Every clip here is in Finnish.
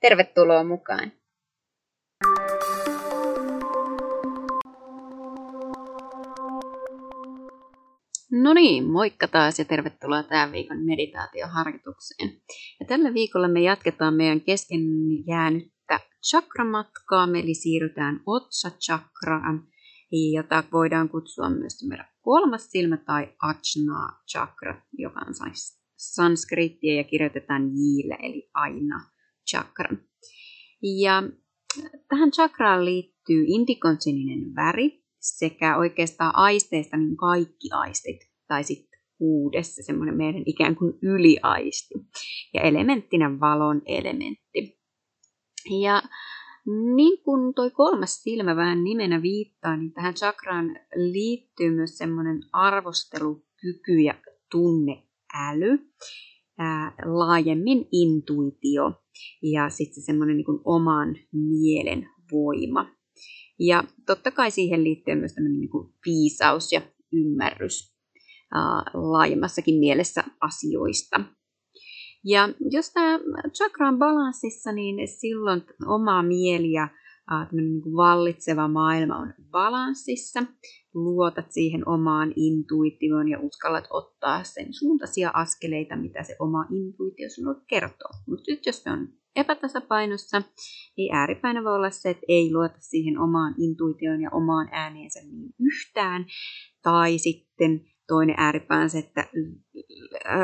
Tervetuloa mukaan! No niin, moikka taas ja tervetuloa tämän viikon meditaatioharjoitukseen. Ja tällä viikolla me jatketaan meidän kesken jäänyttä chakramatkaa, eli siirrytään otsa-chakraan, jota voidaan kutsua myös meidän kolmas silmä tai ajna chakra, joka on sanskrittia ja kirjoitetaan jiille, eli aina chakra. Ja tähän chakraan liittyy indikonsininen väri sekä oikeastaan aisteista niin kaikki aistit, tai sitten kuudessa semmoinen meidän ikään kuin yliaisti. Ja elementtinä valon elementti. Ja niin kuin toi kolmas silmä vähän nimenä viittaa, niin tähän chakraan liittyy myös semmoinen arvostelukyky ja tunneäly, ää, laajemmin intuitio ja sitten se semmoinen niin oman mielen voima. Ja totta kai siihen liittyy myös tämmöinen niin viisaus ja ymmärrys ää, laajemmassakin mielessä asioista. Ja jos tämä chakra on balanssissa, niin silloin oma mieli ja niin kuin vallitseva maailma on balanssissa. Luotat siihen omaan intuitioon ja uskallat ottaa sen suuntaisia askeleita, mitä se oma intuitio sinulle kertoo. Mutta nyt jos se on epätasapainossa, niin ääripäinä voi olla se, että ei luota siihen omaan intuitioon ja omaan ääneensä niin yhtään. Tai sitten toinen ääripää on se, että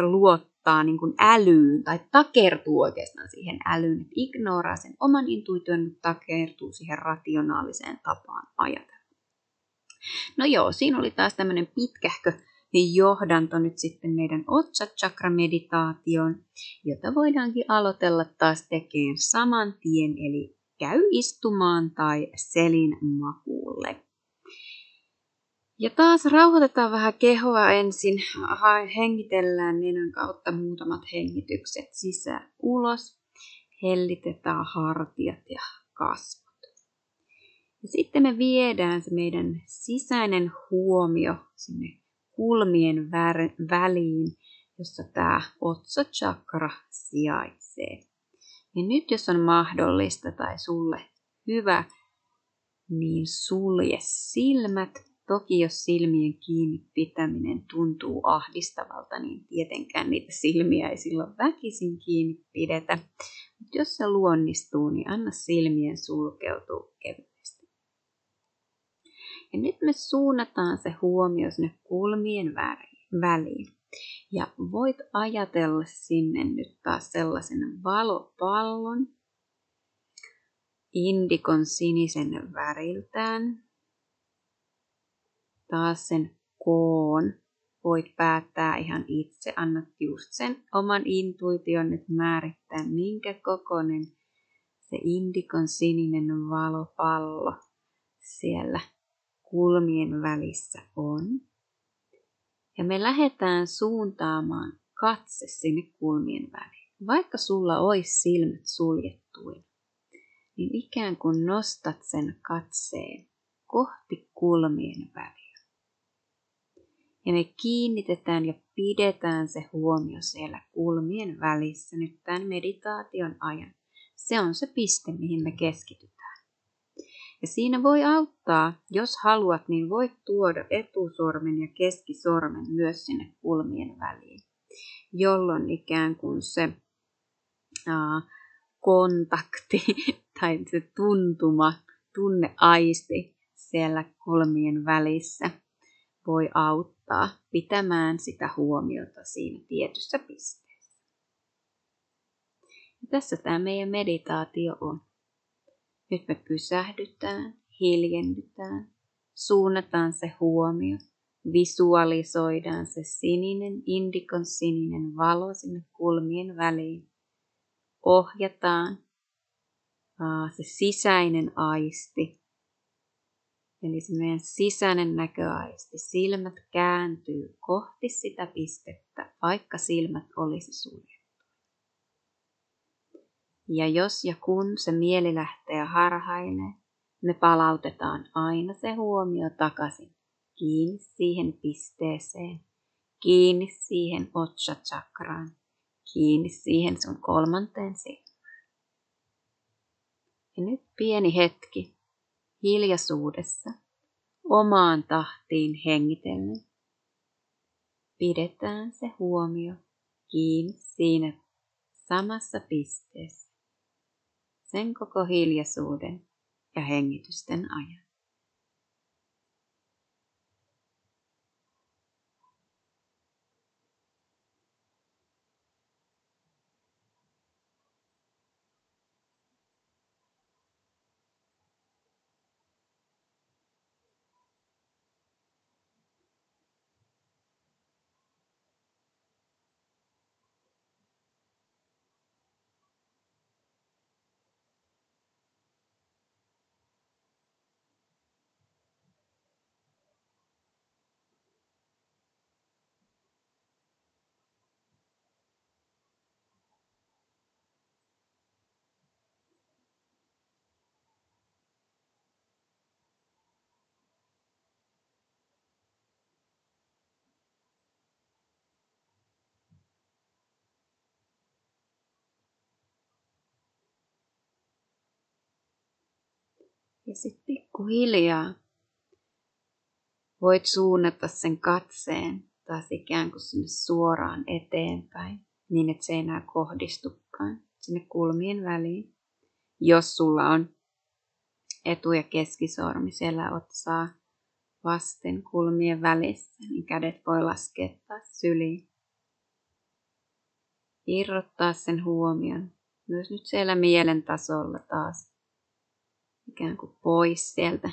luottaa luottaa niin kuin älyyn tai takertuu oikeastaan siihen älyyn, että ignoraa sen oman intuition, mutta takertuu siihen rationaaliseen tapaan ajatella. No joo, siinä oli taas tämmöinen pitkähkö johdanto nyt sitten meidän Otsa Chakra meditaation, jota voidaankin aloitella taas tekemään saman tien, eli käy istumaan tai selin makuulle. Ja taas rauhoitetaan vähän kehoa ensin. Hengitellään nenän kautta muutamat hengitykset sisään ulos. Hellitetään hartiat ja kasvot. Ja sitten me viedään se meidän sisäinen huomio sinne kulmien väliin, jossa tämä otsachakra sijaitsee. Ja nyt jos on mahdollista tai sulle hyvä, niin sulje silmät Toki jos silmien kiinni pitäminen tuntuu ahdistavalta, niin tietenkään niitä silmiä ei silloin väkisin kiinni pidetä. Mutta jos se luonnistuu, niin anna silmien sulkeutua kevyesti. Ja nyt me suunnataan se huomio sinne kulmien väliin. Ja voit ajatella sinne nyt taas sellaisen valopallon, indikon sinisen väriltään, taas sen koon voit päättää ihan itse. Annat just sen oman intuition nyt määrittää, minkä kokoinen se indikon sininen valopallo siellä kulmien välissä on. Ja me lähdetään suuntaamaan katse sinne kulmien väliin. Vaikka sulla olisi silmät suljettuina, niin ikään kuin nostat sen katseen kohti kulmien väliä. Ja me kiinnitetään ja pidetään se huomio siellä kulmien välissä nyt tämän meditaation ajan. Se on se piste, mihin me keskitytään. Ja siinä voi auttaa, jos haluat, niin voit tuoda etusormen ja keskisormen myös sinne kulmien väliin, jolloin ikään kuin se aa, kontakti tai se tuntuma, tunneaisti siellä kulmien välissä voi auttaa pitämään sitä huomiota siinä tietyssä pisteessä. Ja tässä tämä meidän meditaatio on. Nyt me pysähdytään, hiljendytään, suunnataan se huomio, visualisoidaan se sininen, indikon sininen valo sinne kulmien väliin. ohjataan se sisäinen aisti, eli se meidän sisäinen näköaisti. Silmät kääntyy kohti sitä pistettä, vaikka silmät olisi suljettu. Ja jos ja kun se mieli lähtee harhailee, me palautetaan aina se huomio takaisin, kiinni siihen pisteeseen, kiinni siihen otsa chakraan, kiinni siihen sun kolmanteen silmään. Ja nyt pieni hetki hiljaisuudessa, omaan tahtiin hengitellen. Pidetään se huomio kiinni siinä samassa pisteessä sen koko hiljaisuuden ja hengitysten ajan. Ja sitten pikkuhiljaa voit suunnata sen katseen taas ikään kuin sinne suoraan eteenpäin, niin että se ei enää kohdistukaan sinne kulmien väliin. Jos sulla on etu- ja keskisormi siellä otsaa vasten kulmien välissä, niin kädet voi laskea taas syliin. Irrottaa sen huomion myös nyt siellä mielen tasolla taas ikään kuin pois sieltä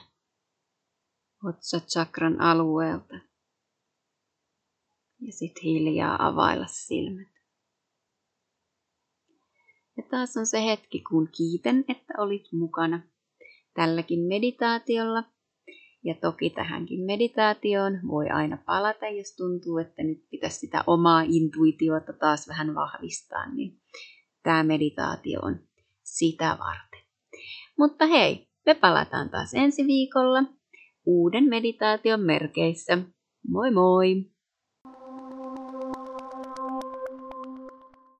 otsachakran alueelta. Ja sitten hiljaa availla silmät. Ja taas on se hetki, kun kiitän, että olit mukana tälläkin meditaatiolla. Ja toki tähänkin meditaatioon voi aina palata, jos tuntuu, että nyt pitäisi sitä omaa intuitiota taas vähän vahvistaa, niin tämä meditaatio on sitä varten. Mutta hei, me palataan taas ensi viikolla uuden meditaation merkeissä. Moi moi!